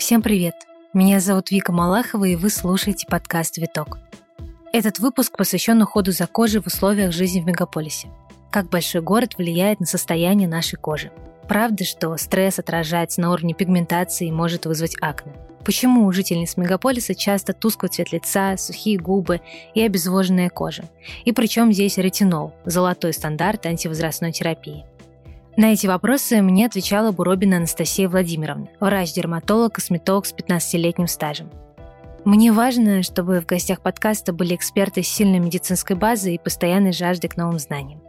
Всем привет! Меня зовут Вика Малахова, и вы слушаете подкаст «Виток». Этот выпуск посвящен уходу за кожей в условиях жизни в мегаполисе. Как большой город влияет на состояние нашей кожи. Правда, что стресс отражается на уровне пигментации и может вызвать акне. Почему у жительниц мегаполиса часто тусклый цвет лица, сухие губы и обезвоженная кожа? И причем здесь ретинол – золотой стандарт антивозрастной терапии? На эти вопросы мне отвечала Буробина Анастасия Владимировна, врач-дерматолог, косметолог с 15-летним стажем. Мне важно, чтобы в гостях подкаста были эксперты с сильной медицинской базой и постоянной жаждой к новым знаниям.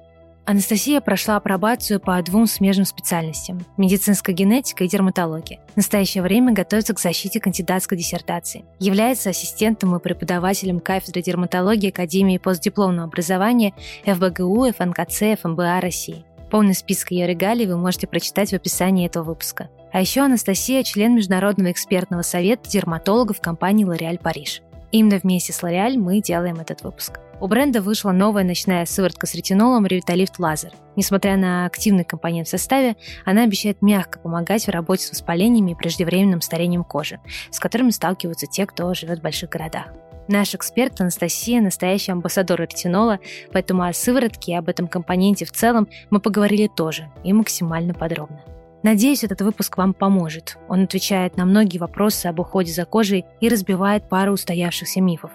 Анастасия прошла апробацию по двум смежным специальностям – медицинская генетика и дерматология. В настоящее время готовится к защите кандидатской диссертации. Является ассистентом и преподавателем кафедры дерматологии Академии постдипломного образования ФБГУ, ФНКЦ, ФМБА России. Полный список ее регалий вы можете прочитать в описании этого выпуска. А еще Анастасия – член Международного экспертного совета дерматологов компании L'Oréal Париж. Именно вместе с L'Oréal мы делаем этот выпуск. У бренда вышла новая ночная сыворотка с ретинолом Revitalift Laser. Несмотря на активный компонент в составе, она обещает мягко помогать в работе с воспалениями и преждевременным старением кожи, с которыми сталкиваются те, кто живет в больших городах. Наш эксперт Анастасия – настоящий амбассадор ретинола, поэтому о сыворотке и об этом компоненте в целом мы поговорили тоже и максимально подробно. Надеюсь, этот выпуск вам поможет. Он отвечает на многие вопросы об уходе за кожей и разбивает пару устоявшихся мифов.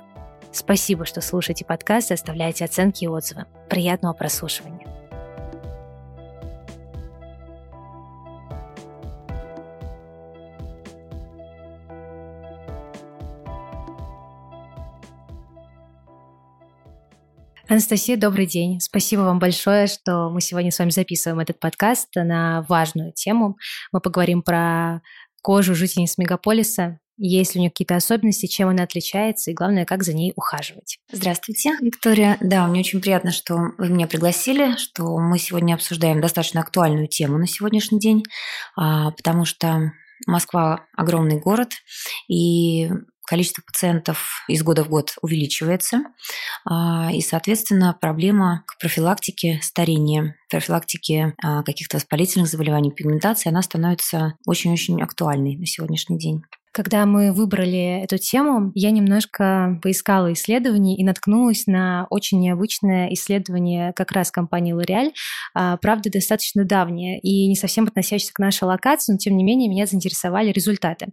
Спасибо, что слушаете подкаст и оставляете оценки и отзывы. Приятного прослушивания. Анастасия, добрый день. Спасибо вам большое, что мы сегодня с вами записываем этот подкаст на важную тему. Мы поговорим про кожу жительниц мегаполиса, есть ли у нее какие-то особенности, чем она отличается, и главное, как за ней ухаживать. Здравствуйте, Виктория. Да, мне очень приятно, что вы меня пригласили, что мы сегодня обсуждаем достаточно актуальную тему на сегодняшний день, а, потому что Москва огромный город, и количество пациентов из года в год увеличивается, а, и, соответственно, проблема к профилактике старения, профилактике а, каких-то воспалительных заболеваний, пигментации, она становится очень-очень актуальной на сегодняшний день. Когда мы выбрали эту тему, я немножко поискала исследований и наткнулась на очень необычное исследование как раз компании L'Oréal, а, правда, достаточно давнее и не совсем относящееся к нашей локации, но тем не менее меня заинтересовали результаты.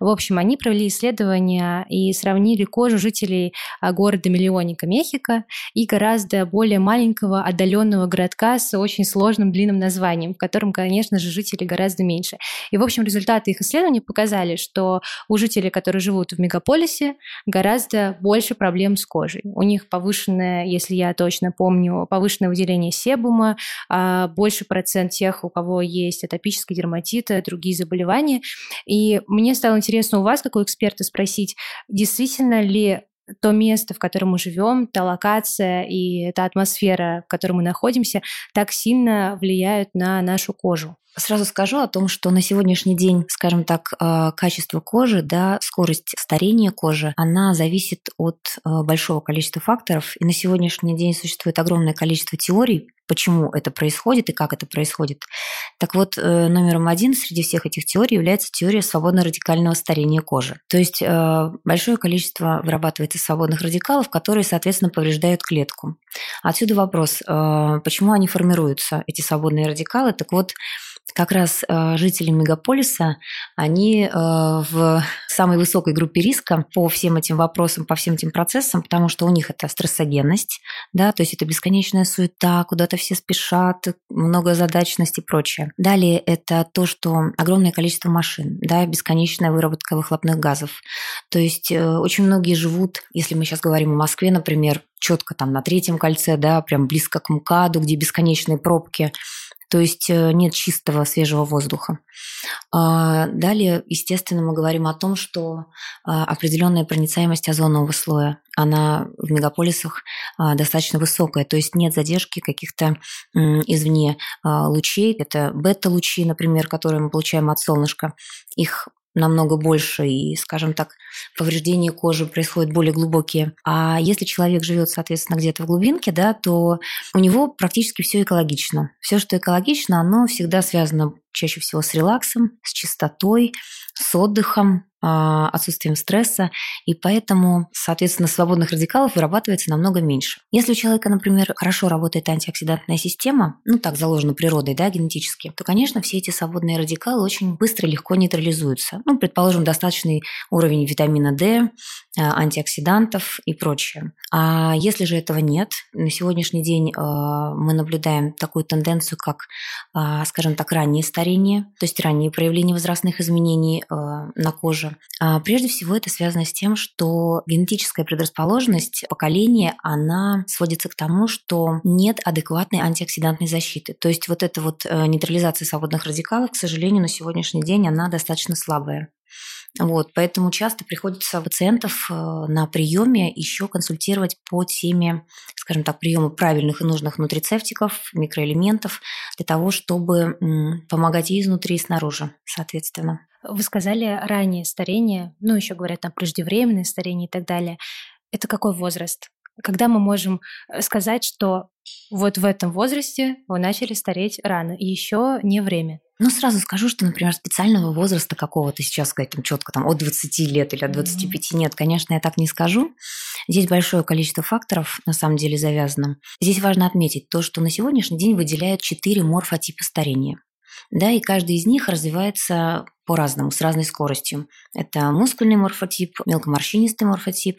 В общем, они провели исследование и сравнили кожу жителей а, города-миллионника Мехико и гораздо более маленького отдаленного городка с очень сложным длинным названием, в котором, конечно же, жителей гораздо меньше. И, в общем, результаты их исследований показали, что у жителей, которые живут в мегаполисе, гораздо больше проблем с кожей. У них повышенное, если я точно помню, повышенное выделение себума, а, больше процент тех, у кого есть атопический дерматит, другие заболевания. И мне стало интересно у вас, как у эксперта, спросить, действительно ли то место, в котором мы живем, та локация и та атмосфера, в которой мы находимся, так сильно влияют на нашу кожу. Сразу скажу о том, что на сегодняшний день, скажем так, э, качество кожи, да, скорость старения кожи, она зависит от э, большого количества факторов. И на сегодняшний день существует огромное количество теорий, почему это происходит и как это происходит. Так вот, э, номером один среди всех этих теорий является теория свободно-радикального старения кожи. То есть большое количество вырабатывается свободных радикалов, которые, соответственно, повреждают клетку. Отсюда вопрос, почему они формируются, эти свободные радикалы? Так вот, как раз э, жители мегаполиса, они э, в самой высокой группе риска по всем этим вопросам, по всем этим процессам, потому что у них это стрессогенность, да, то есть это бесконечная суета, куда-то все спешат, много задачности и прочее. Далее это то, что огромное количество машин, да, бесконечная выработка выхлопных газов. То есть э, очень многие живут, если мы сейчас говорим о Москве, например, четко там на третьем кольце, да, прям близко к МКАДу, где бесконечные пробки, то есть э, нет чистого свежего воздуха. А, далее, естественно, мы говорим о том, что а, определенная проницаемость озонового слоя, она в мегаполисах а, достаточно высокая, то есть нет задержки каких-то извне лучей. Это бета-лучи, например, которые мы получаем от солнышка. Их намного больше, и, скажем так, повреждения кожи происходят более глубокие. А если человек живет, соответственно, где-то в глубинке, да, то у него практически все экологично. Все, что экологично, оно всегда связано чаще всего с релаксом, с чистотой, с отдыхом, отсутствием стресса, и поэтому, соответственно, свободных радикалов вырабатывается намного меньше. Если у человека, например, хорошо работает антиоксидантная система, ну так заложено природой, да, генетически, то, конечно, все эти свободные радикалы очень быстро легко нейтрализуются. Ну, предположим, достаточный уровень витамина D, а, антиоксидантов и прочее. А если же этого нет, на сегодняшний день а, мы наблюдаем такую тенденцию, как, скажем так, раннее старение, то есть ранние проявления возрастных изменений на коже, а, прежде всего это связано с тем, что генетическая предрасположенность поколения, она сводится к тому, что нет адекватной антиоксидантной защиты. То есть вот эта вот э, нейтрализация свободных радикалов, к сожалению, на сегодняшний день она достаточно слабая. Вот, поэтому часто приходится пациентов э, на приеме еще консультировать по теме, скажем так, приема правильных и нужных нутрицептиков, микроэлементов, для того, чтобы помогать и изнутри, и снаружи, соответственно. Вы сказали раннее старение, ну еще говорят там преждевременное старение и так далее. Это какой возраст? Когда мы можем э, сказать, что вот в этом возрасте вы начали стареть рано, и еще не время? Ну, сразу скажу, что, например, специального возраста какого-то сейчас сказать там четко там от 20 лет или от 25 mm-hmm. нет, конечно, я так не скажу. Здесь большое количество факторов на самом деле завязано. Здесь важно отметить то, что на сегодняшний день выделяют четыре морфотипа старения. Да, и каждый из них развивается по-разному, с разной скоростью. Это мускульный морфотип, мелкоморщинистый морфотип,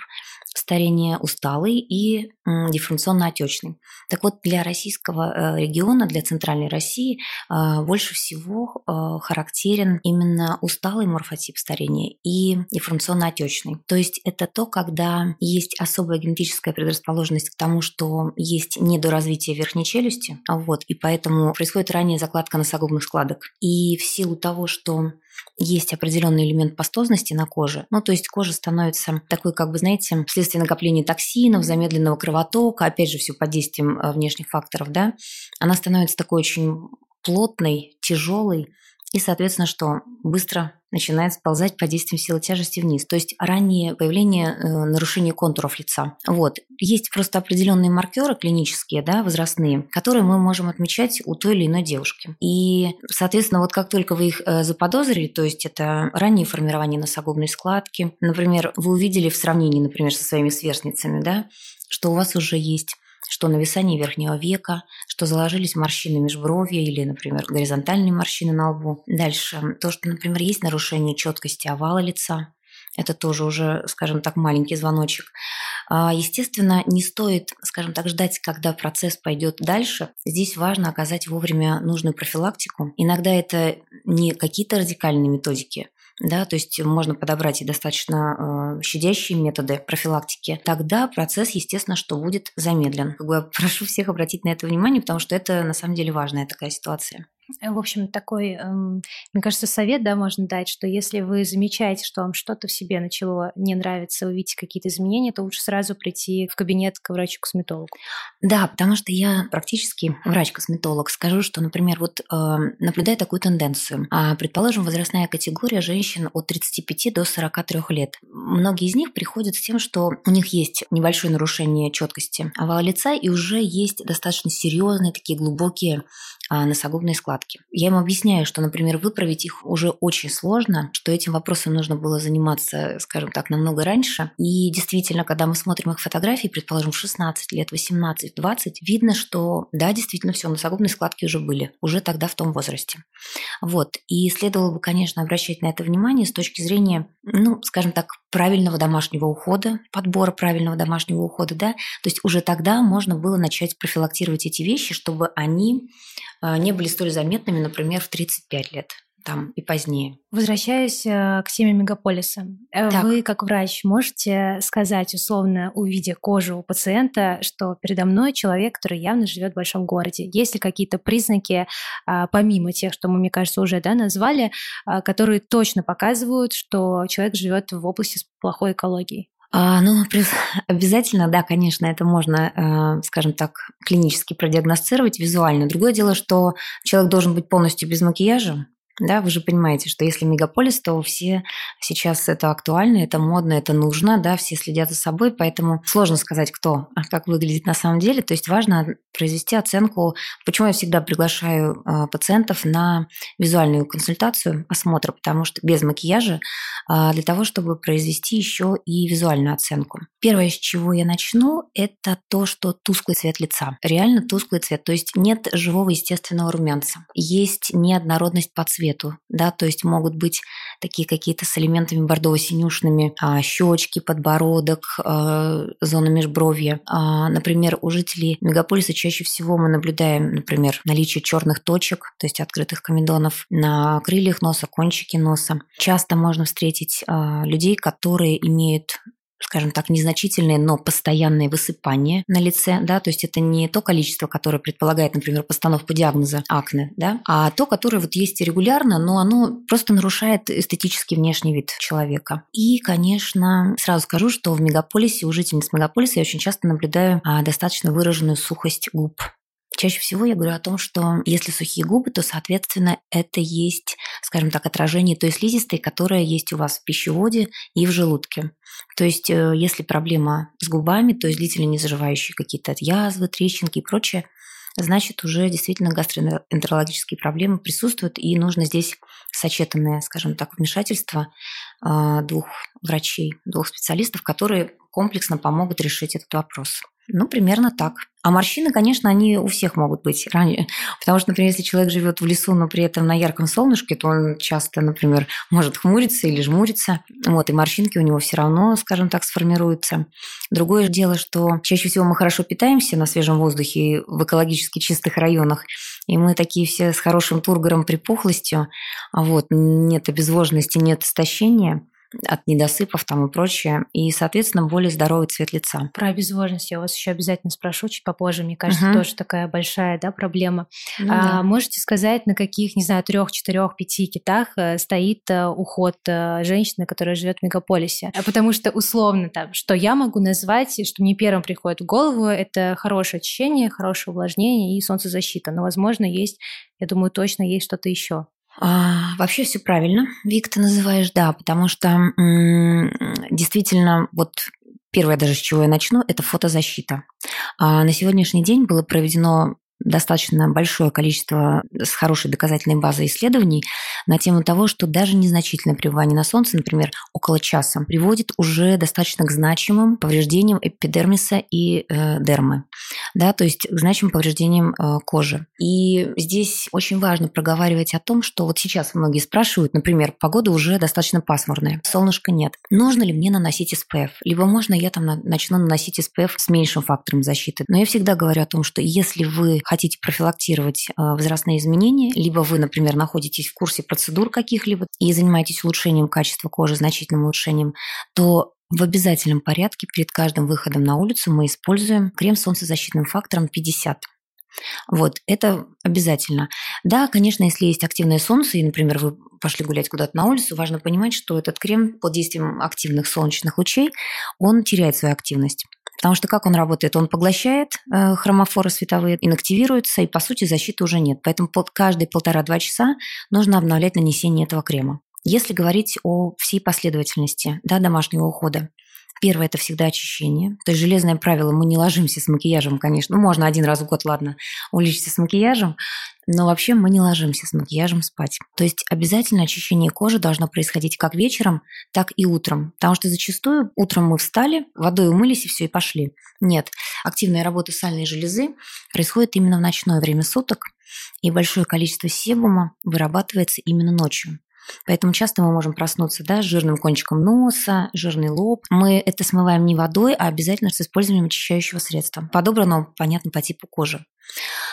старение усталый и дифференционно-отечный. Так вот, для российского э, региона, для центральной России э, больше всего э, характерен именно усталый морфотип старения и дифференционно-отечный. То есть это то, когда есть особая генетическая предрасположенность к тому, что есть недоразвитие верхней челюсти, вот, и поэтому происходит ранняя закладка носогубных складок. И в силу того, что есть определенный элемент пастозности на коже. Ну, то есть кожа становится такой, как бы, знаете, вследствие накопления токсинов, замедленного кровотока, опять же, все под действием э, внешних факторов, да, она становится такой очень плотной, тяжелой, и, соответственно, что быстро начинает сползать под действием силы тяжести вниз. То есть раннее появление э, нарушения контуров лица. Вот. Есть просто определенные маркеры клинические, да, возрастные, которые мы можем отмечать у той или иной девушки. И, соответственно, вот как только вы их э, заподозрили, то есть это раннее формирование носогубной складки, например, вы увидели в сравнении, например, со своими сверстницами, да, что у вас уже есть что нависание верхнего века, что заложились морщины межбровья или, например, горизонтальные морщины на лбу. Дальше то, что, например, есть нарушение четкости овала лица, это тоже уже, скажем так, маленький звоночек. А, естественно, не стоит, скажем так, ждать, когда процесс пойдет дальше. Здесь важно оказать вовремя нужную профилактику. Иногда это не какие-то радикальные методики, да, то есть можно подобрать и достаточно э, щадящие методы профилактики, тогда процесс, естественно, что будет замедлен. Как бы прошу всех обратить на это внимание, потому что это на самом деле важная такая ситуация. Э, в общем, такой, эм, мне кажется, совет, да, можно дать, что если вы замечаете, что вам что-то в себе начало не нравиться, вы видите какие-то изменения, то лучше сразу прийти в кабинет к врачу-косметологу. Да, потому что я практически врач-косметолог. Скажу, что, например, вот э, наблюдаю такую тенденцию. А, предположим, возрастная категория женщин от 35 до 43 лет. Многие из них приходят с тем, что у них есть небольшое нарушение четкости овала лица и уже есть достаточно серьезные такие глубокие а, носогубные складки. Я им объясняю, что, например, выправить их уже очень сложно, что этим вопросом нужно было заниматься, скажем так, намного раньше. И действительно, когда мы смотрим их фотографии, предположим, в 16 лет, 18, 20, видно, что да, действительно, все, носогубные складки уже были, уже тогда в том возрасте. Вот. И следовало бы, конечно, обращать на это внимание с точки зрения, ну, скажем так, правильного домашнего ухода, подбора правильного домашнего ухода, да, то есть уже тогда можно было начать профилактировать эти вещи, чтобы они не были столь заметными, например, в 35 лет там и позднее. Возвращаясь э, к теме мегаполиса, э, так. вы как врач можете сказать, условно, увидя кожу у пациента, что передо мной человек, который явно живет в большом городе. Есть ли какие-то признаки, а, помимо тех, что мы, мне кажется, уже да, назвали, а, которые точно показывают, что человек живет в области с плохой экологией? А, ну, обязательно, да, конечно, это можно, э, скажем так, клинически продиагностировать визуально. Другое дело, что человек должен быть полностью без макияжа, Да, вы же понимаете, что если мегаполис, то все сейчас это актуально, это модно, это нужно, да, все следят за собой, поэтому сложно сказать, кто, а как выглядит на самом деле. То есть важно произвести оценку. Почему я всегда приглашаю э, пациентов на визуальную консультацию, осмотр, потому что без макияжа, э, для того, чтобы произвести еще и визуальную оценку. Первое, с чего я начну, это то, что тусклый цвет лица. Реально тусклый цвет, то есть нет живого естественного румянца. Есть неоднородность по цвету цвету, да, то есть могут быть такие какие-то с элементами бордово-синюшными, а, щечки, подбородок, а, зона межбровья. А, например, у жителей мегаполиса чаще всего мы наблюдаем, например, наличие черных точек, то есть открытых комедонов на крыльях носа, кончике носа. Часто можно встретить а, людей, которые имеют скажем так, незначительные, но постоянные высыпания на лице, да, то есть это не то количество, которое предполагает, например, постановку диагноза акне, да, а то, которое вот есть регулярно, но оно просто нарушает эстетический внешний вид человека. И, конечно, сразу скажу, что в мегаполисе, у жительниц мегаполиса я очень часто наблюдаю а, достаточно выраженную сухость губ. Чаще всего я говорю о том, что если сухие губы, то, соответственно, это есть, скажем так, отражение той слизистой, которая есть у вас в пищеводе и в желудке. То есть, э, если проблема с губами, то есть длительно не заживающие какие-то язвы, трещинки и прочее, значит, уже действительно гастроэнтерологические проблемы присутствуют, и нужно здесь сочетанное, скажем так, вмешательство а, двух врачей, двух специалистов, которые комплексно помогут решить этот вопрос. Ну, примерно так. А морщины, конечно, они у всех могут быть ранее. Потому что, например, если человек живет в лесу, но при этом на ярком солнышке, то он часто, например, может хмуриться или жмуриться. Вот, и морщинки у него все равно, скажем так, сформируются. Другое дело, что чаще всего мы хорошо питаемся на свежем воздухе в экологически чистых районах. И мы такие все с хорошим тургором, припухлостью. Вот, нет обезвоженности, нет истощения от недосыпов там и прочее, и, соответственно, более здоровый цвет лица. Про обезвоженность я вас еще обязательно спрошу чуть попозже. Мне кажется, uh-huh. тоже такая большая да, проблема. Ну, а, да. Можете сказать, на каких, не знаю, трех, четырех, пяти китах э, стоит э, уход э, женщины, которая живет в мегаполисе? Потому что условно там, что я могу назвать, что мне первым приходит в голову, это хорошее очищение, хорошее увлажнение и солнцезащита. Но, возможно, есть, я думаю, точно есть что-то еще. А, вообще все правильно, Вик, ты называешь, да, потому что м- действительно вот Первое даже, с чего я начну, это фотозащита. А на сегодняшний день было проведено достаточно большое количество с хорошей доказательной базой исследований на тему того, что даже незначительное пребывание на солнце, например, около часа, приводит уже достаточно к значимым повреждениям эпидермиса и э, дермы, да, то есть к значимым повреждениям э, кожи. И здесь очень важно проговаривать о том, что вот сейчас многие спрашивают, например, погода уже достаточно пасмурная, солнышка нет. Нужно ли мне наносить SPF? Либо можно я там начну наносить SPF с меньшим фактором защиты. Но я всегда говорю о том, что если вы хотите профилактировать а, возрастные изменения, либо вы, например, находитесь в курсе процедур каких-либо и занимаетесь улучшением качества кожи, значительным улучшением, то в обязательном порядке перед каждым выходом на улицу мы используем крем с солнцезащитным фактором 50. Вот, это обязательно. Да, конечно, если есть активное солнце, и, например, вы пошли гулять куда-то на улицу, важно понимать, что этот крем под действием активных солнечных лучей, он теряет свою активность. Потому что как он работает? Он поглощает э, хромофоры световые, инактивируется, и по сути защиты уже нет. Поэтому под каждые полтора-два часа нужно обновлять нанесение этого крема. Если говорить о всей последовательности да, домашнего ухода, Первое – это всегда очищение. То есть железное правило – мы не ложимся с макияжем, конечно. Ну, можно один раз в год, ладно, улечься с макияжем, но вообще мы не ложимся с макияжем спать. То есть обязательно очищение кожи должно происходить как вечером, так и утром. Потому что зачастую утром мы встали, водой умылись и все, и пошли. Нет, активная работа сальной железы происходит именно в ночное время суток, и большое количество себума вырабатывается именно ночью. Поэтому часто мы можем проснуться да, с жирным кончиком носа, жирный лоб. Мы это смываем не водой, а обязательно с использованием очищающего средства, подобранного, понятно, по типу кожи.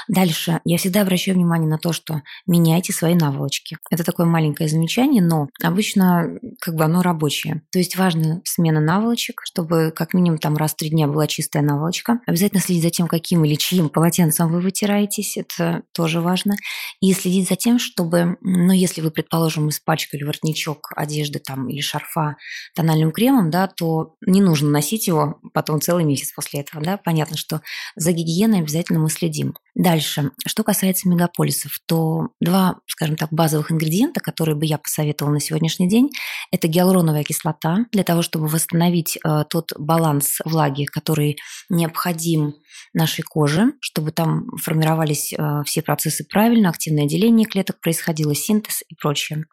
Дальше. Я всегда обращаю внимание на то, что меняйте свои наволочки. Это такое маленькое замечание, но обычно как бы оно рабочее. То есть важна смена наволочек, чтобы как минимум там раз в три дня была чистая наволочка. Обязательно следить за тем, каким или чьим полотенцем вы вытираетесь. Это тоже важно. И следить за тем, чтобы, ну, если вы, предположим, испачкали воротничок одежды там или шарфа тональным кремом, да, то не нужно носить его потом целый месяц после этого, да. Понятно, что за гигиеной обязательно мы следим. Дальше, что касается мегаполисов, то два, скажем так, базовых ингредиента, которые бы я посоветовала на сегодняшний день, это гиалуроновая кислота. Для того, чтобы восстановить э, тот баланс влаги, который необходим нашей коже, чтобы там формировались э, все процессы правильно, активное деление клеток происходило, синтез и прочее.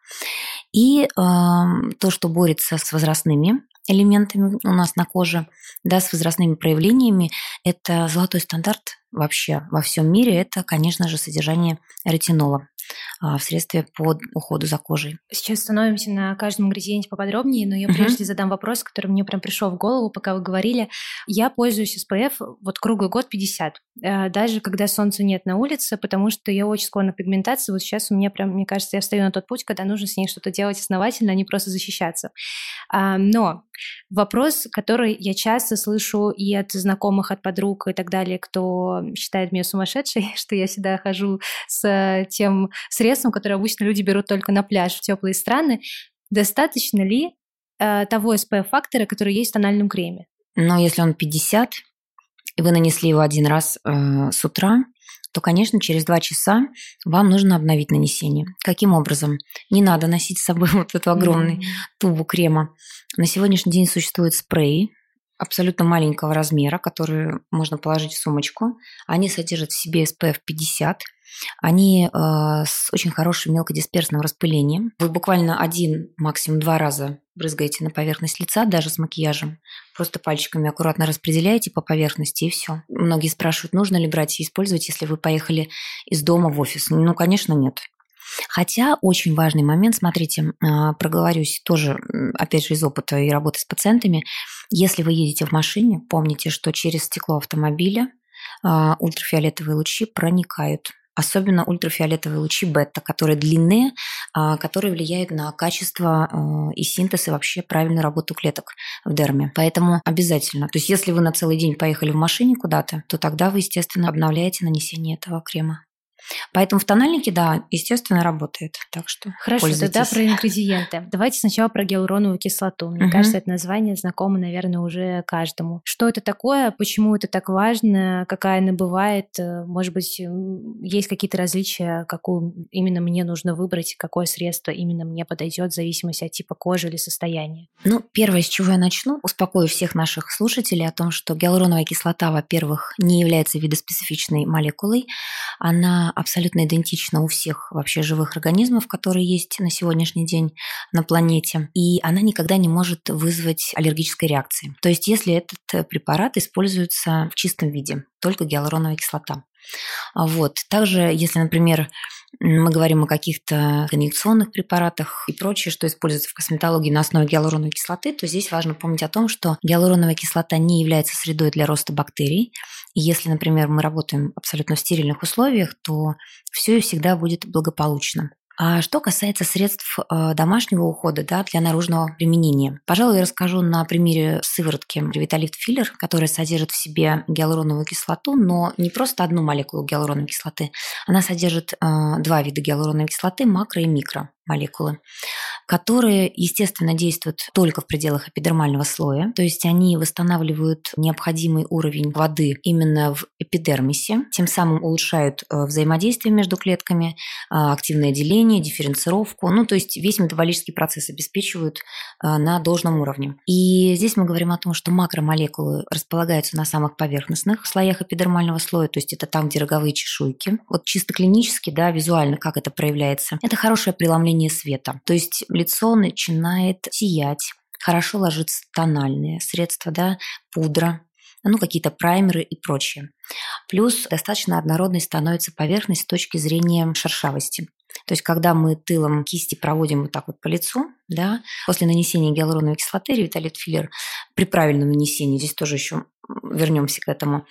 И э, то, что борется с возрастными элементами у нас на коже, да, с возрастными проявлениями, это золотой стандарт вообще во всем мире, это, конечно же, содержание ретинола. А, в средстве по уходу за кожей. Сейчас становимся на каждом ингредиенте поподробнее, но я uh-huh. прежде задам вопрос, который мне прям пришел в голову, пока вы говорили. Я пользуюсь SPF вот круглый год 50, э, даже когда солнца нет на улице, потому что я очень склонна к пигментации. Вот сейчас у меня прям, мне кажется, я встаю на тот путь, когда нужно с ней что-то делать основательно, а не просто защищаться. А, но вопрос, который я часто слышу и от знакомых, от подруг и так далее, кто считает меня сумасшедшей, что я всегда хожу с тем средством, которое обычно люди берут только на пляж в теплые страны, достаточно ли э, того SPF-фактора, который есть в тональном креме? Но если он 50, и вы нанесли его один раз э, с утра, то, конечно, через два часа вам нужно обновить нанесение. Каким образом? Не надо носить с собой вот эту огромную mm-hmm. тубу крема. На сегодняшний день существуют спреи, абсолютно маленького размера, которые можно положить в сумочку. Они содержат в себе SPF 50. Они э, с очень хорошим мелкодисперсным распылением. Вы буквально один, максимум два раза брызгаете на поверхность лица, даже с макияжем. Просто пальчиками аккуратно распределяете по поверхности и все. Многие спрашивают, нужно ли брать и использовать, если вы поехали из дома в офис. Ну, конечно, нет. Хотя очень важный момент, смотрите, а, проговорюсь тоже, опять же, из опыта и работы с пациентами. Если вы едете в машине, помните, что через стекло автомобиля а, ультрафиолетовые лучи проникают особенно ультрафиолетовые лучи бета, которые длинные, а, которые влияют на качество и синтез и вообще правильную работу клеток в дерме. Поэтому обязательно. То есть если вы на целый день поехали в машине куда-то, то тогда вы, естественно, обновляете нанесение этого крема. Поэтому в тональнике, да, естественно, работает. Так что Хорошо, тогда про ингредиенты. Давайте сначала про гиалуроновую кислоту. Мне угу. кажется, это название знакомо, наверное, уже каждому. Что это такое? Почему это так важно? Какая она бывает? Э, может быть, есть какие-то различия, какую именно мне нужно выбрать, какое средство именно мне подойдет в зависимости от типа кожи или состояния? Ну, первое, с чего я начну, успокою всех наших слушателей о том, что гиалуроновая кислота, во-первых, не является видоспецифичной молекулой. Она абсолютно идентична у всех вообще живых организмов, которые есть на сегодняшний день на планете, и она никогда не может вызвать аллергической реакции. То есть если этот препарат используется в чистом виде, только гиалуроновая кислота. Вот. Также, если, например, мы говорим о каких-то инъекционных препаратах и прочее, что используется в косметологии на основе гиалуроновой кислоты, то здесь важно помнить о том, что гиалуроновая кислота не является средой для роста бактерий. И если, например, мы работаем абсолютно в стерильных условиях, то все и всегда будет благополучно. А что касается средств э, домашнего ухода да, для наружного применения, пожалуй, я расскажу на примере сыворотки Revitalift Filler, которая содержит в себе гиалуроновую кислоту, но не просто одну молекулу гиалуроновой кислоты. Она содержит э, два вида гиалуроновой кислоты, макро и микро молекулы, которые, естественно, действуют только в пределах эпидермального слоя, то есть они восстанавливают необходимый уровень воды именно в эпидермисе, тем самым улучшают э, взаимодействие между клетками, э, активное деление, дифференцировку, ну, то есть весь метаболический процесс обеспечивают э, на должном уровне. И здесь мы говорим о том, что макромолекулы располагаются на самых поверхностных слоях эпидермального слоя, то есть это там, где роговые чешуйки. Вот чисто клинически, да, визуально, как это проявляется. Это хорошее преломление направление света. То есть лицо начинает сиять, хорошо ложится тональные средства, да, пудра, ну, какие-то праймеры и прочее. Плюс достаточно однородной становится поверхность с точки зрения шершавости. То есть, когда мы тылом кисти проводим вот так вот по лицу, да, после нанесения гиалуроновой кислоты, ревиталит филлер, при правильном нанесении, здесь тоже еще вернемся к этому,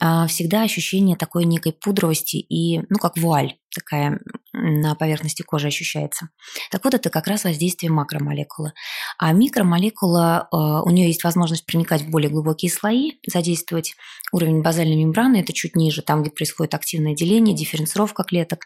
а, всегда ощущение такой некой пудровости и, ну, как вуаль такая на поверхности кожи ощущается. Так вот, это как раз воздействие макромолекулы. А микромолекула, а, у нее есть возможность проникать в более глубокие слои, задействовать уровень базальной мембраны, это чуть ниже, там, где происходит активное деление, дифференцировка клеток,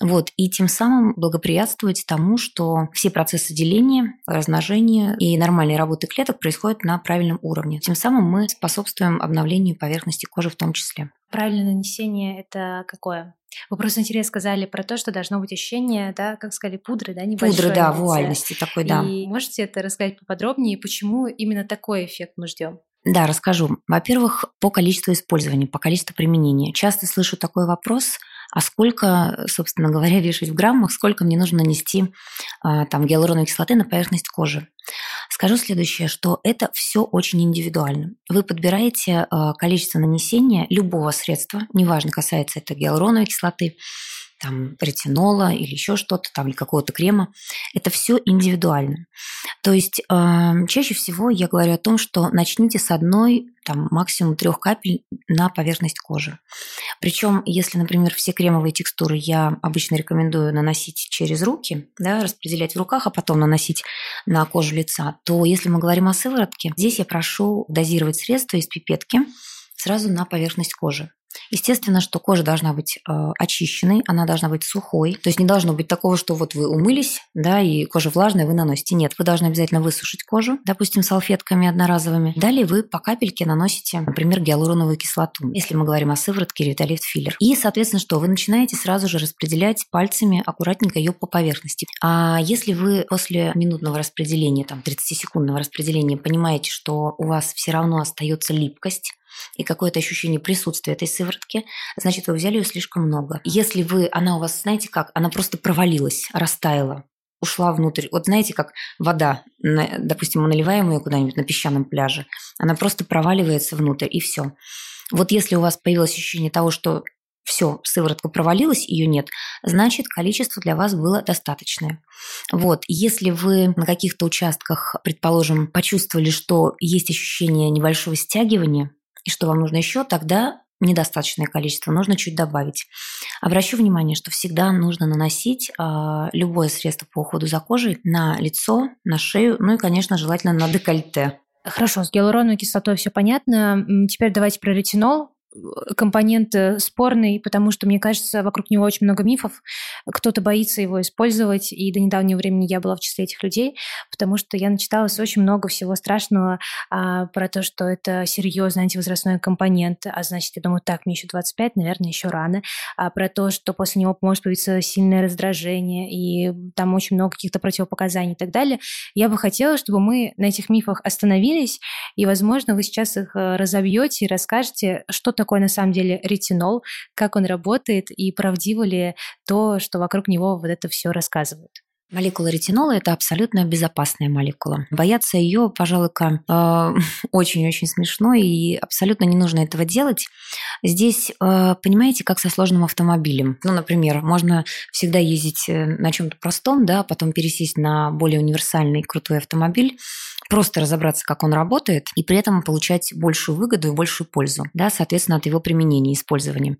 Вот, и тем самым благоприятствовать тому, что все процессы деления, размножения и нормальной работы клеток происходят на правильном уровне. Тем самым мы способствуем обновлению поверхности кожи в том числе. Правильное нанесение – это какое? Вы просто интересно сказали про то, что должно быть ощущение, да, как сказали, пудры, да, небольшой. Пудры, да, вуальности такой, да. И можете это рассказать поподробнее, почему именно такой эффект мы ждем? Да, расскажу. Во-первых, по количеству использования, по количеству применения. Часто слышу такой вопрос – а сколько, собственно говоря, вешать в граммах, сколько мне нужно нанести а, там гиалуроновой кислоты на поверхность кожи. Скажу следующее, что это все очень индивидуально. Вы подбираете а, количество нанесения любого средства, неважно, касается это гиалуроновой кислоты, там, ретинола или еще что-то, там, или какого-то крема. Это все индивидуально. То есть э, чаще всего я говорю о том, что начните с одной, там, максимум трех капель на поверхность кожи. Причем, если, например, все кремовые текстуры я обычно рекомендую наносить через руки, да, распределять в руках, а потом наносить на кожу лица, то если мы говорим о сыворотке, здесь я прошу дозировать средство из пипетки сразу на поверхность кожи. Естественно, что кожа должна быть э, очищенной, она должна быть сухой. То есть не должно быть такого, что вот вы умылись, да, и кожа влажная, вы наносите. Нет, вы должны обязательно высушить кожу, допустим, салфетками одноразовыми. Далее вы по капельке наносите, например, гиалуроновую кислоту, если мы говорим о сыворотке Revitalift филлер. И, соответственно, что вы начинаете сразу же распределять пальцами аккуратненько ее по поверхности. А если вы после минутного распределения, там 30-секундного распределения понимаете, что у вас все равно остается липкость, и какое-то ощущение присутствия этой сыворотки, значит, вы взяли ее слишком много. Если вы, она у вас, знаете как, она просто провалилась, растаяла, ушла внутрь. Вот знаете, как вода, допустим, мы наливаем ее куда-нибудь на песчаном пляже, она просто проваливается внутрь, и все. Вот если у вас появилось ощущение того, что все, сыворотка провалилась, ее нет, значит, количество для вас было достаточное. Вот, если вы на каких-то участках, предположим, почувствовали, что есть ощущение небольшого стягивания, и что вам нужно еще, тогда недостаточное количество, нужно чуть добавить. Обращу внимание, что всегда нужно наносить э, любое средство по уходу за кожей на лицо, на шею, ну и, конечно, желательно на декольте. Хорошо, с гиалуроновой кислотой все понятно. Теперь давайте про ретинол компонент спорный, потому что, мне кажется, вокруг него очень много мифов. Кто-то боится его использовать, и до недавнего времени я была в числе этих людей, потому что я начиталась очень много всего страшного а, про то, что это серьезный антивозрастной компонент, а значит, я думаю, так, мне еще 25, наверное, еще рано, а про то, что после него может появиться сильное раздражение, и там очень много каких-то противопоказаний и так далее. Я бы хотела, чтобы мы на этих мифах остановились, и, возможно, вы сейчас их э, разобьете и расскажете, что такое такое на самом деле ретинол, как он работает и правдиво ли то, что вокруг него вот это все рассказывают. Молекула ретинола – это абсолютно безопасная молекула. Бояться ее, пожалуй, э, очень-очень смешно и абсолютно не нужно этого делать. Здесь, э, понимаете, как со сложным автомобилем. Ну, например, можно всегда ездить э, на чем-то простом, да, потом пересесть на более универсальный крутой автомобиль, просто разобраться, как он работает, и при этом получать большую выгоду и большую пользу, да, соответственно, от его применения и использования.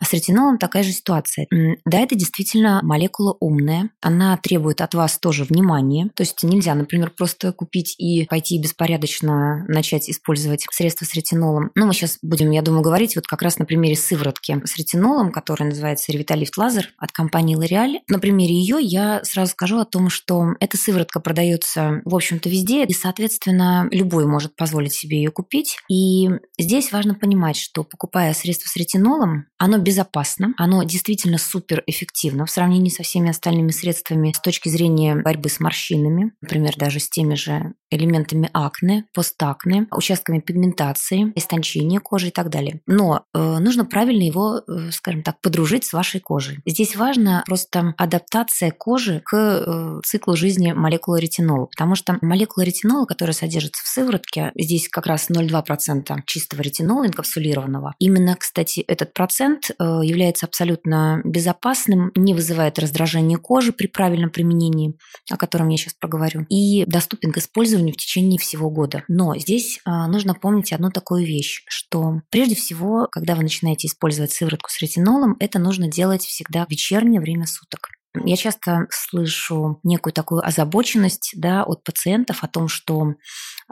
А с ретинолом такая же ситуация. Да, это действительно молекула умная, она требует от вас тоже внимания, то есть нельзя, например, просто купить и пойти беспорядочно начать использовать средства с ретинолом. Ну, мы сейчас будем, я думаю, говорить вот как раз на примере сыворотки с ретинолом, которая называется Revitalift Laser от компании L'Oreal. На примере ее я сразу скажу о том, что эта сыворотка продается, в общем-то, везде, и соответственно, любой может позволить себе ее купить. И здесь важно понимать, что покупая средство с ретинолом, оно безопасно, оно действительно супер эффективно в сравнении со всеми остальными средствами с точки зрения борьбы с морщинами, например, даже с теми же элементами акне, постакне, участками пигментации, истончения кожи и так далее. Но э, нужно правильно его, э, скажем так, подружить с вашей кожей. Здесь важна просто адаптация кожи к э, циклу жизни молекулы ретинола, потому что молекула ретинола, которая содержится в сыворотке, здесь как раз 0,2% чистого ретинола инкапсулированного. Именно, кстати, этот процент э, является абсолютно безопасным, не вызывает раздражения кожи при правильном применении, о котором я сейчас проговорю, и доступен к использованию в течение всего года. Но здесь а, нужно помнить одну такую вещь, что прежде всего, когда вы начинаете использовать сыворотку с ретинолом, это нужно делать всегда в вечернее время суток. Я часто слышу некую такую озабоченность да, от пациентов о том, что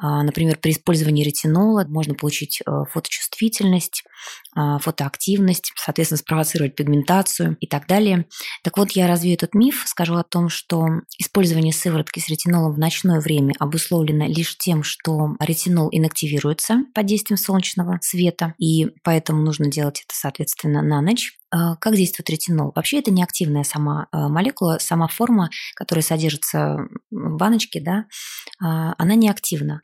например, при использовании ретинола можно получить э, фоточувствительность, а, фотоактивность, соответственно, спровоцировать пигментацию и так далее. Так вот, я развею этот миф, скажу о том, что использование сыворотки с ретинолом в ночное время обусловлено лишь тем, что ретинол инактивируется под действием солнечного света, и поэтому нужно делать это, соответственно, на ночь. А, как действует ретинол? Вообще это не активная сама а, молекула, сама форма, которая содержится в баночке, да, а, она не активна.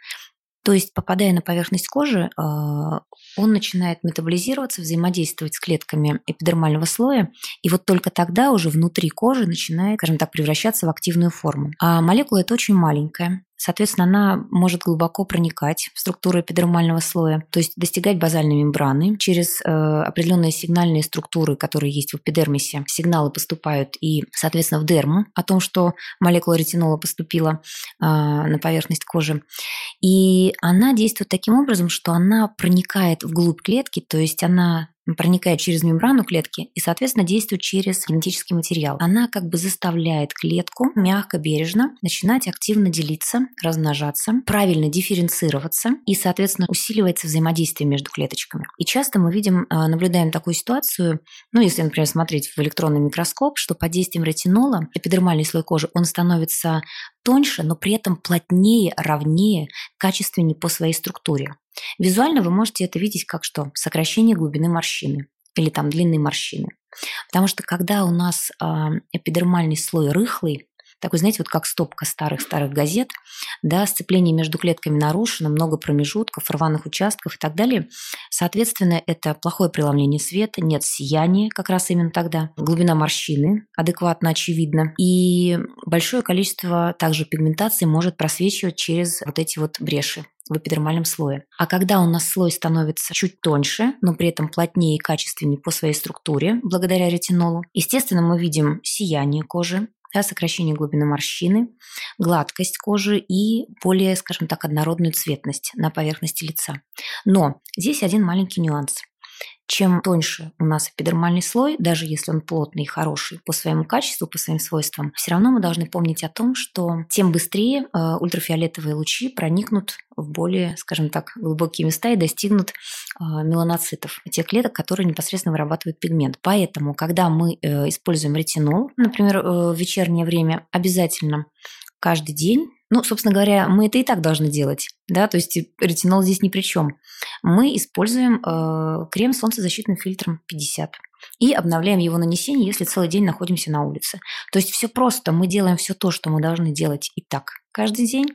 То есть, попадая на поверхность кожи, он начинает метаболизироваться, взаимодействовать с клетками эпидермального слоя, и вот только тогда уже внутри кожи начинает, скажем так, превращаться в активную форму. А молекула это очень маленькая, Соответственно, она может глубоко проникать в структуру эпидермального слоя, то есть достигать базальной мембраны через э, определенные сигнальные структуры, которые есть в эпидермисе. Сигналы поступают и, соответственно, в дерму о том, что молекула ретинола поступила э, на поверхность кожи. И она действует таким образом, что она проникает вглубь клетки, то есть она проникает через мембрану клетки и, соответственно, действует через генетический материал. Она как бы заставляет клетку мягко, бережно начинать активно делиться, размножаться, правильно дифференцироваться и, соответственно, усиливается взаимодействие между клеточками. И часто мы видим, а, наблюдаем такую ситуацию, ну, если, например, смотреть в электронный микроскоп, что под действием ретинола эпидермальный слой кожи, он становится тоньше, но при этом плотнее, ровнее, качественнее по своей структуре. Визуально вы можете это видеть как что? Сокращение глубины морщины или там длины морщины. Потому что когда у нас э, эпидермальный слой рыхлый, такой, знаете, вот как стопка старых-старых газет, да, сцепление между клетками нарушено, много промежутков, рваных участков и так далее. Соответственно, это плохое преломление света, нет сияния как раз именно тогда, глубина морщины адекватно очевидна, и большое количество также пигментации может просвечивать через вот эти вот бреши в эпидермальном слое. А когда у нас слой становится чуть тоньше, но при этом плотнее и качественнее по своей структуре, благодаря ретинолу, естественно, мы видим сияние кожи, да, сокращение глубины морщины, гладкость кожи и более, скажем так, однородную цветность на поверхности лица. Но здесь один маленький нюанс. Чем тоньше у нас эпидермальный слой, даже если он плотный и хороший по своему качеству, по своим свойствам, все равно мы должны помнить о том, что тем быстрее э, ультрафиолетовые лучи проникнут в более, скажем так, глубокие места и достигнут э, меланоцитов, тех клеток, которые непосредственно вырабатывают пигмент. Поэтому, когда мы э, используем ретинол, например, в вечернее время, обязательно каждый день ну, собственно говоря, мы это и так должны делать, да, то есть ретинол здесь ни при чем. Мы используем э, крем с солнцезащитным фильтром 50 и обновляем его нанесение, если целый день находимся на улице. То есть все просто, мы делаем все то, что мы должны делать и так каждый день.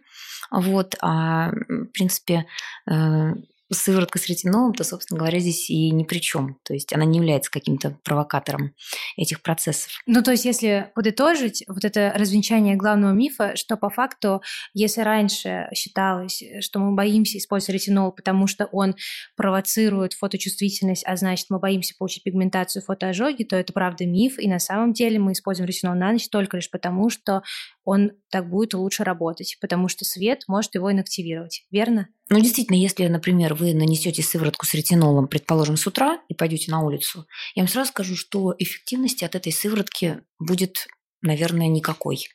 Вот, а, в принципе, э, сыворотка с ретинолом, то, собственно говоря, здесь и ни при чем. То есть она не является каким-то провокатором этих процессов. Ну, то есть, если подытожить, вот это развенчание главного мифа, что по факту, если раньше считалось, что мы боимся использовать ретинол, потому что он провоцирует фоточувствительность, а значит, мы боимся получить пигментацию фотоожоги, то это правда миф, и на самом деле мы используем ретинол на ночь только лишь потому, что он так будет лучше работать, потому что свет может его инактивировать, верно? Ну, действительно, если, например, вы нанесете сыворотку с ретинолом, предположим, с утра и пойдете на улицу, я вам сразу скажу, что эффективности от этой сыворотки будет наверное, никакой.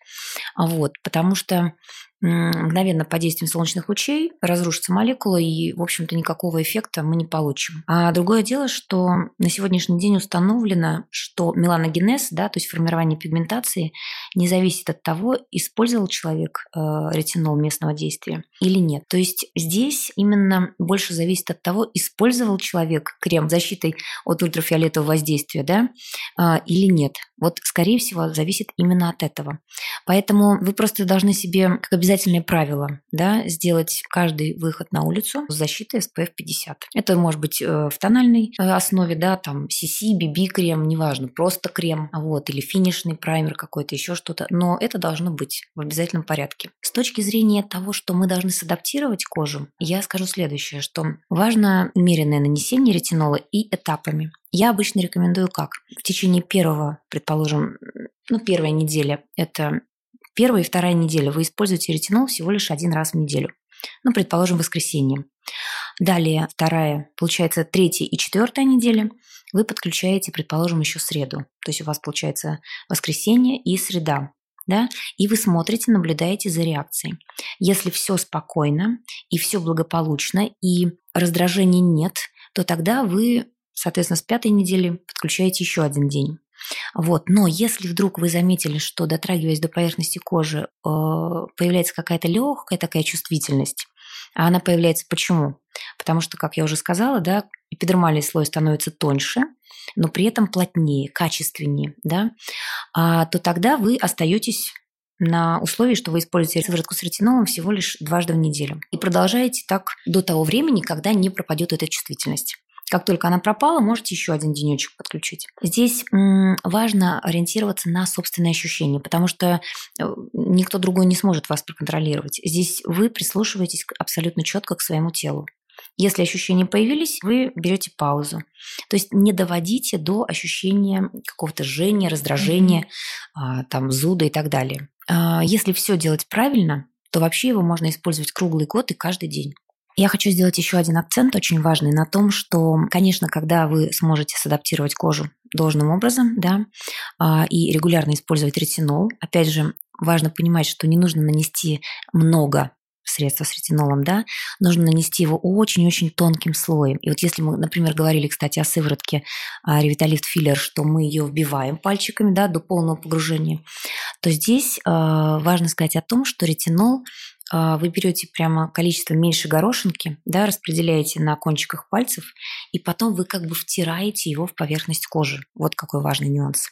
Вот, потому что мгновенно под действием солнечных лучей разрушится молекула, и, в общем-то, никакого эффекта мы не получим. А другое дело, что на сегодняшний день установлено, что меланогенез, да, то есть формирование пигментации, не зависит от того, использовал человек э, ретинол местного действия или нет. То есть здесь именно больше зависит от того, использовал человек крем защитой от ультрафиолетового воздействия, да, э, или нет. Вот, скорее всего, зависит именно от этого. Поэтому вы просто должны себе, как обязательное правило, да, сделать каждый выход на улицу с защитой SPF 50. Это может быть э, в тональной э, основе, да, там CC, BB крем, неважно, просто крем, вот, или финишный праймер какой-то, еще что-то, но это должно быть в обязательном порядке. С точки зрения того, что мы должны садаптировать кожу, я скажу следующее, что важно умеренное нанесение ретинола и этапами. Я обычно рекомендую как? В течение первого, предположим, ну, первая неделя – это первая и вторая неделя. Вы используете ретинол всего лишь один раз в неделю. Ну, предположим, воскресенье. Далее вторая, получается, третья и четвертая неделя вы подключаете, предположим, еще среду. То есть у вас получается воскресенье и среда. да, и вы смотрите, наблюдаете за реакцией. Если все спокойно и все благополучно, и раздражения нет, то тогда вы, соответственно, с пятой недели подключаете еще один день. Вот. Но если вдруг вы заметили, что дотрагиваясь до поверхности кожи, э, появляется какая-то легкая такая чувствительность, а она появляется почему? Потому что, как я уже сказала, да, эпидермальный слой становится тоньше, но при этом плотнее, качественнее, да, а, то тогда вы остаетесь на условии, что вы используете сыворотку с ретинолом всего лишь дважды в неделю. И продолжаете так до того времени, когда не пропадет эта чувствительность. Как только она пропала, можете еще один денечек подключить. Здесь важно ориентироваться на собственные ощущения, потому что э, никто другой не сможет вас проконтролировать. Здесь вы прислушиваетесь абсолютно четко к своему телу. Если ощущения появились, вы берете паузу. То есть не доводите до ощущения какого-то жжения, раздражения, mm-hmm. там, зуда и так далее. А, если все делать правильно, то вообще его можно использовать круглый год и каждый день. Я хочу сделать еще один акцент очень важный на том, что, конечно, когда вы сможете садаптировать кожу должным образом, да, а, и регулярно использовать ретинол, опять же, важно понимать, что не нужно нанести много средства с ретинолом, да, нужно нанести его очень-очень тонким слоем. И вот если мы, например, говорили, кстати, о сыворотке Revitalift Filler, что мы ее вбиваем пальчиками, да, до полного погружения, то здесь э, важно сказать о том, что ретинол а, вы берете прямо количество меньше горошинки, да, распределяете на кончиках пальцев, и потом вы как бы втираете его в поверхность кожи. Вот какой важный нюанс.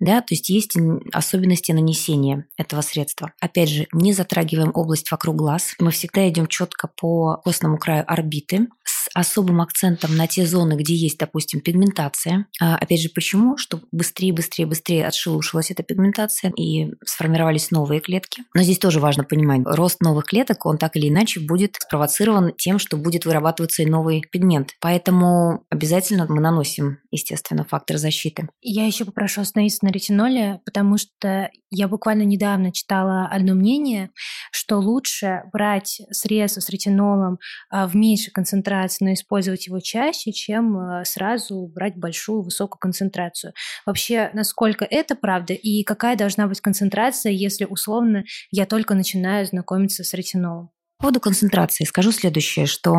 Да, то есть есть особенности нанесения этого средства. Опять же, не затрагиваем область вокруг глаз. Мы всегда идем четко по костному краю орбиты с особым акцентом на те зоны, где есть, допустим, пигментация. А, опять же, почему? Чтобы быстрее, быстрее, быстрее отшелушилась эта пигментация и сформировались новые клетки. Но здесь тоже важно понимать, рост новых клеток, он так или иначе будет спровоцирован тем, что будет вырабатываться и новый пигмент. Поэтому обязательно мы наносим, естественно, фактор защиты. Я еще попрошу остановиться на ретиноле, потому что я буквально недавно читала одно мнение, что лучше брать средства с ретинолом а, в меньшей концентрации, но использовать его чаще, чем а, сразу брать большую высокую концентрацию. Вообще, насколько это правда и какая должна быть концентрация, если условно я только начинаю знакомиться с ретинолом? По поводу концентрации скажу следующее, что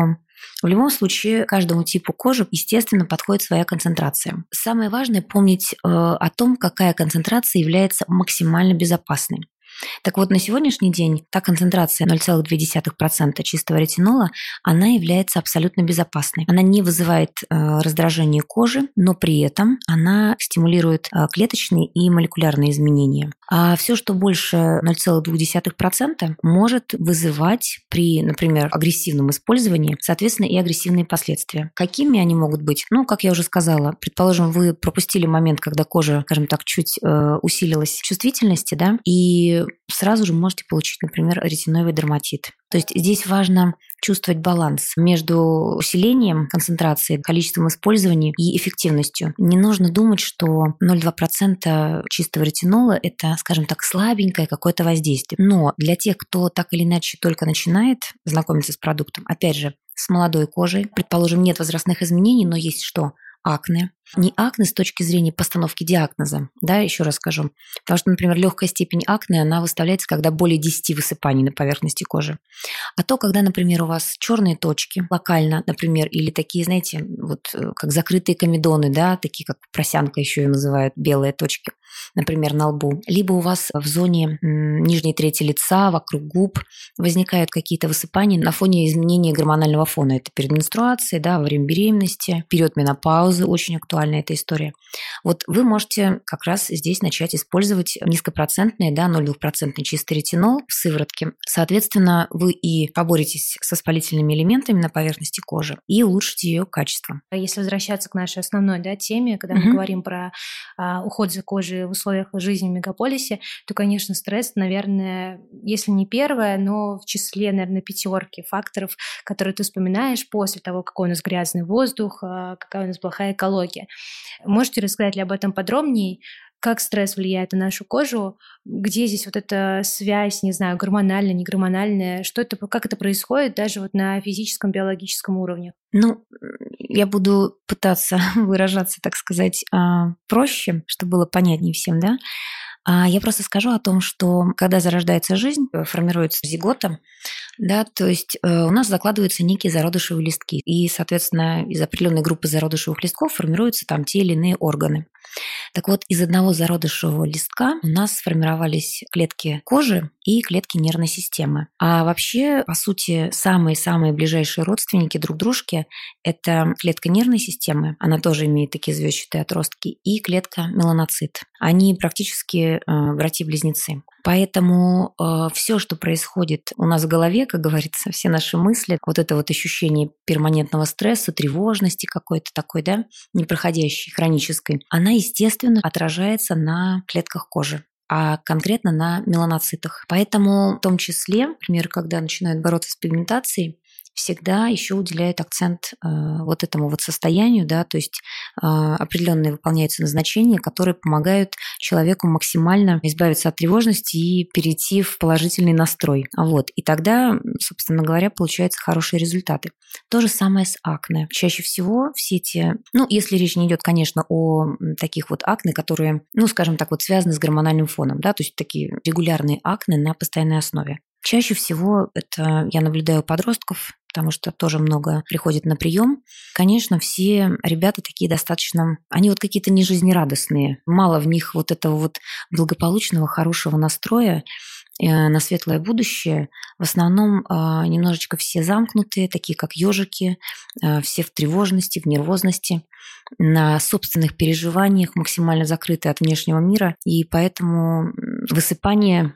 в любом случае каждому типу кожи, естественно, подходит своя концентрация. Самое важное помнить э, о том, какая концентрация является максимально безопасной. Так вот, на сегодняшний день та концентрация 0,2% чистого ретинола, она является абсолютно безопасной. Она не вызывает э, раздражение кожи, но при этом она стимулирует э, клеточные и молекулярные изменения. А все, что больше 0,2%, может вызывать при, например, агрессивном использовании, соответственно, и агрессивные последствия. Какими они могут быть? Ну, как я уже сказала, предположим, вы пропустили момент, когда кожа, скажем так, чуть э, усилилась чувствительности, да, и сразу же можете получить, например, ретиноидный дерматит. То есть здесь важно чувствовать баланс между усилением концентрации, количеством использования и эффективностью. Не нужно думать, что 0,2% чистого ретинола – это, скажем так, слабенькое какое-то воздействие. Но для тех, кто так или иначе только начинает знакомиться с продуктом, опять же, с молодой кожей, предположим, нет возрастных изменений, но есть что? Акне. Не акне с точки зрения постановки диагноза, да, еще раз скажу. Потому что, например, легкая степень акне, она выставляется, когда более 10 высыпаний на поверхности кожи. А то, когда, например, у вас черные точки локально, например, или такие, знаете, вот э, как закрытые комедоны, да, такие как просянка еще и называют, белые точки, например, на лбу. Либо у вас в зоне нижней трети лица, вокруг губ возникают какие-то высыпания на фоне изменения гормонального фона. Это перед менструацией, да, во время беременности, период менопаузы, очень актуальна эта история. Вот вы можете как раз здесь начать использовать низкопроцентный, да, 0,2% чистый ретинол в сыворотке. Соответственно, вы и поборетесь с воспалительными элементами на поверхности кожи и улучшите ее качество. Если возвращаться к нашей основной да, теме, когда угу. мы говорим про а, уход за кожей в условиях жизни в мегаполисе, то, конечно, стресс, наверное, если не первое, но в числе, наверное, пятерки факторов, которые ты вспоминаешь после того, какой у нас грязный воздух, а, какая у нас плохая экология. Можете рассказать ли об этом подробнее? Как стресс влияет на нашу кожу, где здесь вот эта связь, не знаю, гормональная, не гормональная, что это, как это происходит даже вот на физическом, биологическом уровне? Ну, я буду пытаться выражаться, так сказать, а, проще, чтобы было понятнее всем, да. А я просто скажу о том, что когда зарождается жизнь, э, формируется зигота, да, то есть э, у нас закладываются некие зародышевые листки, и, соответственно, из определенной группы зародышевых листков формируются там те или иные органы. Так вот, из одного зародышевого листка у нас сформировались клетки кожи и клетки нервной системы. А вообще, по сути, самые-самые ближайшие родственники друг дружки – это клетка нервной системы, она тоже имеет такие звездчатые отростки, и клетка меланоцит. Они практически э, братья-близнецы. Поэтому э, все, что происходит у нас в голове, как говорится, все наши мысли, вот это вот ощущение перманентного стресса, тревожности какой-то такой, да, непроходящей, хронической, она, естественно, отражается на клетках кожи а конкретно на меланоцитах. Поэтому в том числе, например, когда начинают бороться с пигментацией, всегда еще уделяют акцент э, вот этому вот состоянию, да, то есть э, определенные выполняются назначения, которые помогают человеку максимально избавиться от тревожности и перейти в положительный настрой. Вот. И тогда, собственно говоря, получаются хорошие результаты. То же самое с акне. Чаще всего все эти, ну, если речь не идет, конечно, о таких вот акне, которые, ну, скажем так, вот связаны с гормональным фоном, да, то есть такие регулярные акне на постоянной основе. Чаще всего это я наблюдаю подростков, потому что тоже много приходит на прием. Конечно, все ребята такие достаточно, они вот какие-то нежизнерадостные. Мало в них вот этого вот благополучного, хорошего настроя э, на светлое будущее. В основном э, немножечко все замкнутые, такие как ежики, э, все в тревожности, в нервозности, на собственных переживаниях, максимально закрыты от внешнего мира. И поэтому высыпание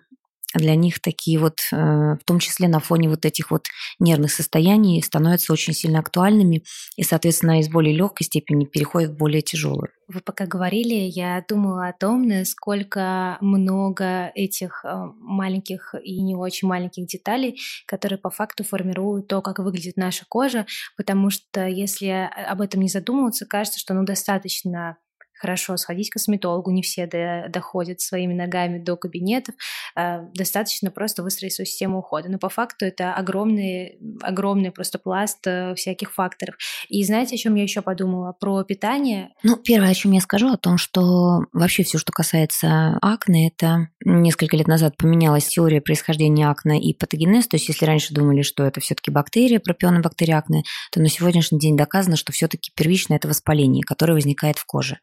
для них такие вот, э, в том числе на фоне вот этих вот нервных состояний, становятся очень сильно актуальными и, соответственно, из более легкой степени переходят в более тяжелую. Вы пока говорили, я думала о том, насколько много этих э, маленьких и не очень маленьких деталей, которые по факту формируют то, как выглядит наша кожа, потому что если об этом не задумываться, кажется, что ну достаточно хорошо сходить к косметологу, не все до, доходят своими ногами до кабинетов, э, достаточно просто выстроить свою систему ухода. Но по факту это огромный, огромный просто пласт э, всяких факторов. И знаете, о чем я еще подумала? Про питание. Ну, первое, о чем я скажу, о том, что вообще все, что касается акне, это несколько лет назад поменялась теория происхождения акне и патогенез. То есть, если раньше думали, что это все-таки бактерия, пропионобактерия акне, то на сегодняшний день доказано, что все-таки первично это воспаление, которое возникает в коже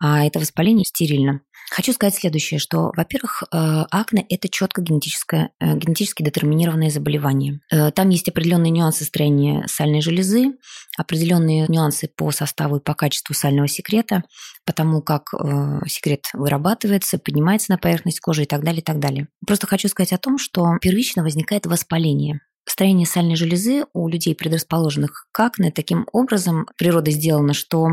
а это воспаление стерильно. Хочу сказать следующее, что, во-первых, э, акне – это четко генетическое, э, генетически детерминированное заболевание. Э, там есть определенные нюансы строения сальной железы, определенные нюансы по составу и по качеству сального секрета, по тому, как секрет вырабатывается, поднимается на поверхность кожи и так далее, и так далее. Просто хочу сказать о том, что первично возникает воспаление строение сальной железы у людей, предрасположенных к акне, таким образом природа сделана, что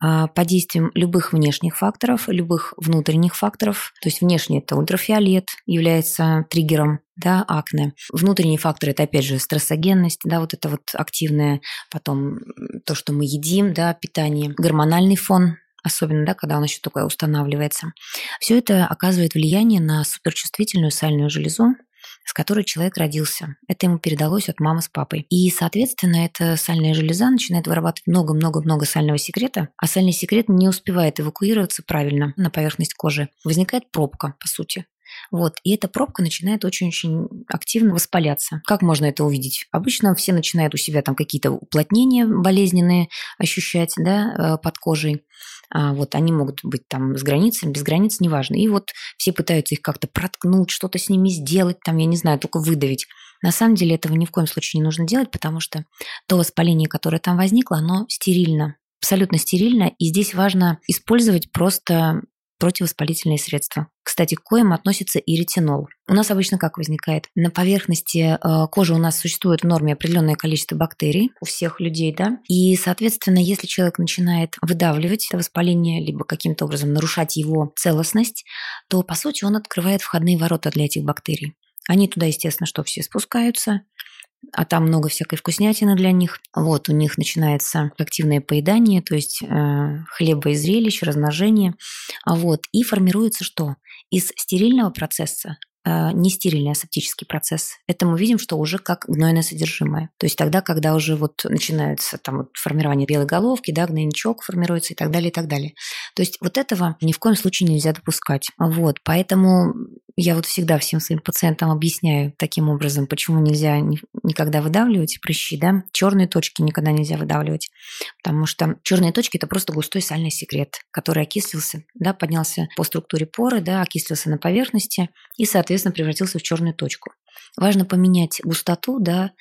а, под действием любых внешних факторов, любых внутренних факторов, то есть внешний это ультрафиолет является триггером да, акне. Внутренние факторы – это, опять же, стрессогенность, да, вот это вот активное, потом то, что мы едим, да, питание, гормональный фон, особенно, да, когда он еще только устанавливается. Все это оказывает влияние на суперчувствительную сальную железу, с которой человек родился. Это ему передалось от мамы с папой. И, соответственно, эта сальная железа начинает вырабатывать много-много-много сального секрета, а сальный секрет не успевает эвакуироваться правильно на поверхность кожи. Возникает пробка, по сути. Вот. И эта пробка начинает очень-очень активно воспаляться. Как можно это увидеть? Обычно все начинают у себя там какие-то уплотнения болезненные ощущать да, э, под кожей. А вот они могут быть там с границами, без границ, неважно. И вот все пытаются их как-то проткнуть, что-то с ними сделать, там, я не знаю, только выдавить. На самом деле этого ни в коем случае не нужно делать, потому что то воспаление, которое там возникло, оно стерильно, абсолютно стерильно. И здесь важно использовать просто противовоспалительные средства. Кстати, к коим относится и ретинол. У нас обычно как возникает? На поверхности э, кожи у нас существует в норме определенное количество бактерий у всех людей, да, и, соответственно, если человек начинает выдавливать это воспаление, либо каким-то образом нарушать его целостность, то, по сути, он открывает входные ворота для этих бактерий. Они туда, естественно, что все спускаются, а там много всякой вкуснятины для них. Вот у них начинается активное поедание, то есть э, хлеба и зрелищ, размножение. А вот, и формируется что? Из стерильного процесса э, не стерильный асептический процесс. Это мы видим, что уже как гнойное содержимое. То есть тогда, когда уже вот начинается там вот формирование белой головки, да, гнойничок формируется и так далее, и так далее. То есть вот этого ни в коем случае нельзя допускать. Вот, поэтому я вот всегда всем своим пациентам объясняю таким образом, почему нельзя никогда выдавливать прыщи, да, черные точки никогда нельзя выдавливать, потому что черные точки это просто густой сальный секрет, который окислился, да, поднялся по структуре поры, да, окислился на поверхности и, соответственно, превратился в черную точку. Важно поменять густоту, да,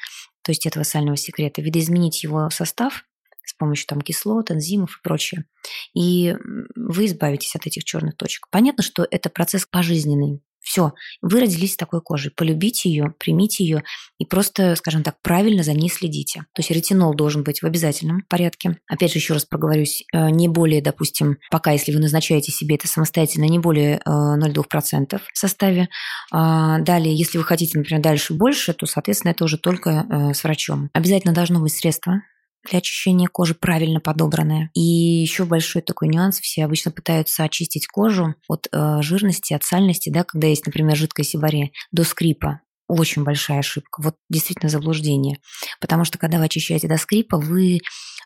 то есть этого сального секрета, видоизменить его состав с помощью там кислот, энзимов и прочее. И вы избавитесь от этих черных точек. Понятно, что это процесс пожизненный. Все, вы родились с такой кожей. Полюбите ее, примите ее и просто, скажем так, правильно за ней следите. То есть ретинол должен быть в обязательном порядке. Опять же, еще раз проговорюсь, э, не более, допустим, пока, если вы назначаете себе это самостоятельно, не более 0,2% э, в составе. А, далее, если вы хотите, например, дальше больше, то, соответственно, это уже только э, с врачом. Обязательно должно быть средство для очищения кожи правильно подобранная. И еще большой такой нюанс. Все обычно пытаются очистить кожу от э, жирности, от сальности, да, когда есть, например, жидкая сибаре, до скрипа. Очень большая ошибка. Вот действительно заблуждение. Потому что когда вы очищаете до скрипа, вы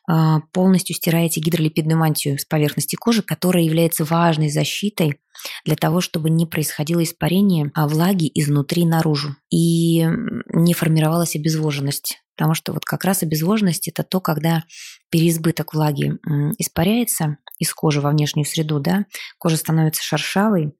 а, полностью стираете гидролипидную мантию с поверхности кожи, которая является важной защитой для того, чтобы не происходило испарение а влаги изнутри наружу и не формировалась обезвоженность. Потому что вот как раз обезвоженность – это то, когда переизбыток влаги испаряется из кожи во внешнюю среду, да, кожа становится шершавой,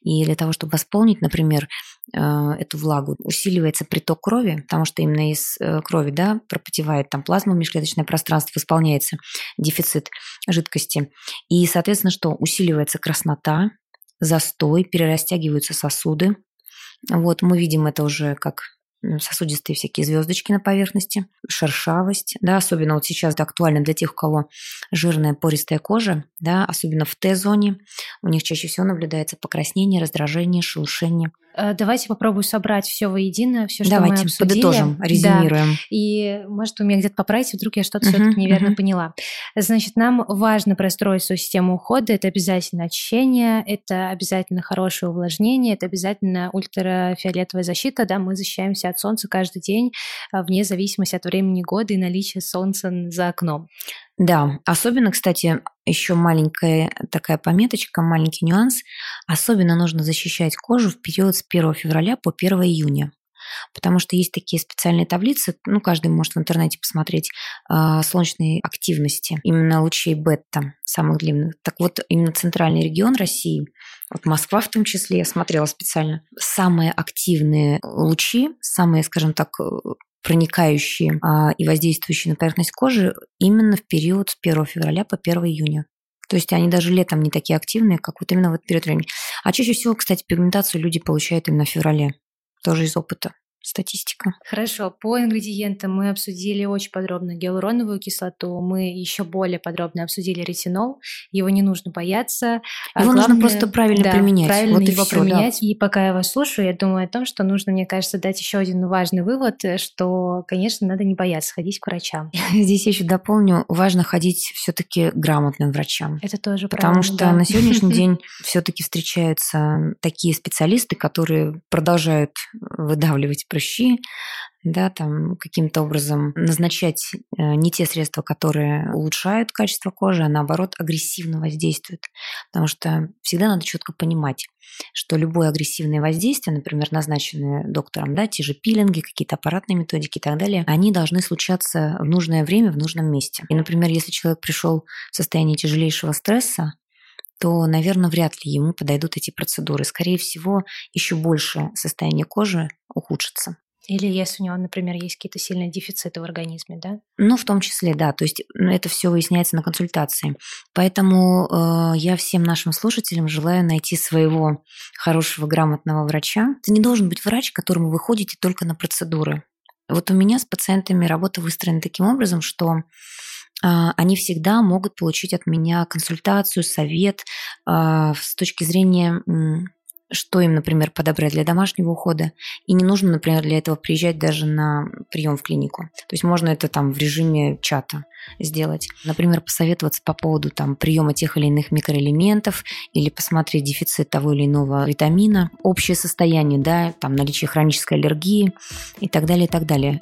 и для того, чтобы восполнить, например, э, эту влагу, усиливается приток крови, потому что именно из э, крови да, пропотевает там плазма, межклеточное пространство, восполняется дефицит жидкости. И, соответственно, что? Усиливается краснота, застой, перерастягиваются сосуды. Вот мы видим это уже как сосудистые всякие звездочки на поверхности, шершавость, да, особенно вот сейчас это актуально для тех, у кого жирная пористая кожа, да, особенно в Т-зоне, у них чаще всего наблюдается покраснение, раздражение, шелушение. Э, давайте попробую собрать все воедино, все, что Давайте, мы обсудили. подытожим, резюмируем. Да. И, может, вы меня где-то поправите, вдруг я что-то uh-huh, все-таки неверно uh-huh. поняла. Значит, нам важно простроить свою систему ухода. Это обязательно очищение, это обязательно хорошее увлажнение, это обязательно ультрафиолетовая защита. Да, мы защищаемся от солнца каждый день, э, вне зависимости от времени года и наличия солнца за окном. Да, особенно, кстати, еще маленькая такая пометочка, маленький нюанс. Особенно нужно защищать кожу в период с 1 февраля по 1 июня. Потому что есть такие специальные таблицы, ну, каждый может в интернете посмотреть, э, солнечной активности, именно лучей бета, самых длинных. Так вот, именно центральный регион России, вот Москва в том числе, я смотрела специально, самые активные лучи, самые, скажем так, проникающие а, и воздействующие на поверхность кожи именно в период с 1 февраля по 1 июня. То есть они даже летом не такие активные, как вот именно в этот период времени. А чаще всего, кстати, пигментацию люди получают именно в феврале. Тоже из опыта статистика. Хорошо, по ингредиентам мы обсудили очень подробно гиалуроновую кислоту, мы еще более подробно обсудили ретинол, его не нужно бояться. А его главное, нужно просто правильно да, применять. Правильно вот его все, применять. Да. И пока я вас слушаю, я думаю о том, что нужно, мне кажется, дать еще один важный вывод, что, конечно, надо не бояться ходить к врачам. Здесь я еще дополню, важно ходить все-таки грамотным врачам. Это тоже Потому что да. на сегодняшний день все-таки встречаются такие специалисты, которые продолжают выдавливать прыщи, да, там каким-то образом назначать э, не те средства, которые улучшают качество кожи, а наоборот агрессивно воздействуют. Потому что всегда надо четко понимать, что любое агрессивное воздействие, например, назначенное доктором, да, те же пилинги, какие-то аппаратные методики и так далее, они должны случаться в нужное время, в нужном месте. И, например, если человек пришел в состояние тяжелейшего стресса, то, наверное, вряд ли ему подойдут эти процедуры. Скорее всего, еще больше состояние кожи ухудшится. Или если у него, например, есть какие-то сильные дефициты в организме, да? Ну, в том числе, да. То есть это все выясняется на консультации. Поэтому э, я всем нашим слушателям желаю найти своего хорошего, грамотного врача. Это не должен быть врач, к которому вы ходите только на процедуры. Вот у меня с пациентами работа выстроена таким образом, что они всегда могут получить от меня консультацию, совет а, с точки зрения что им, например, подобрать для домашнего ухода. И не нужно, например, для этого приезжать даже на прием в клинику. То есть можно это там в режиме чата сделать. Например, посоветоваться по поводу там, приема тех или иных микроэлементов или посмотреть дефицит того или иного витамина, общее состояние, да, там наличие хронической аллергии и так далее, и так далее.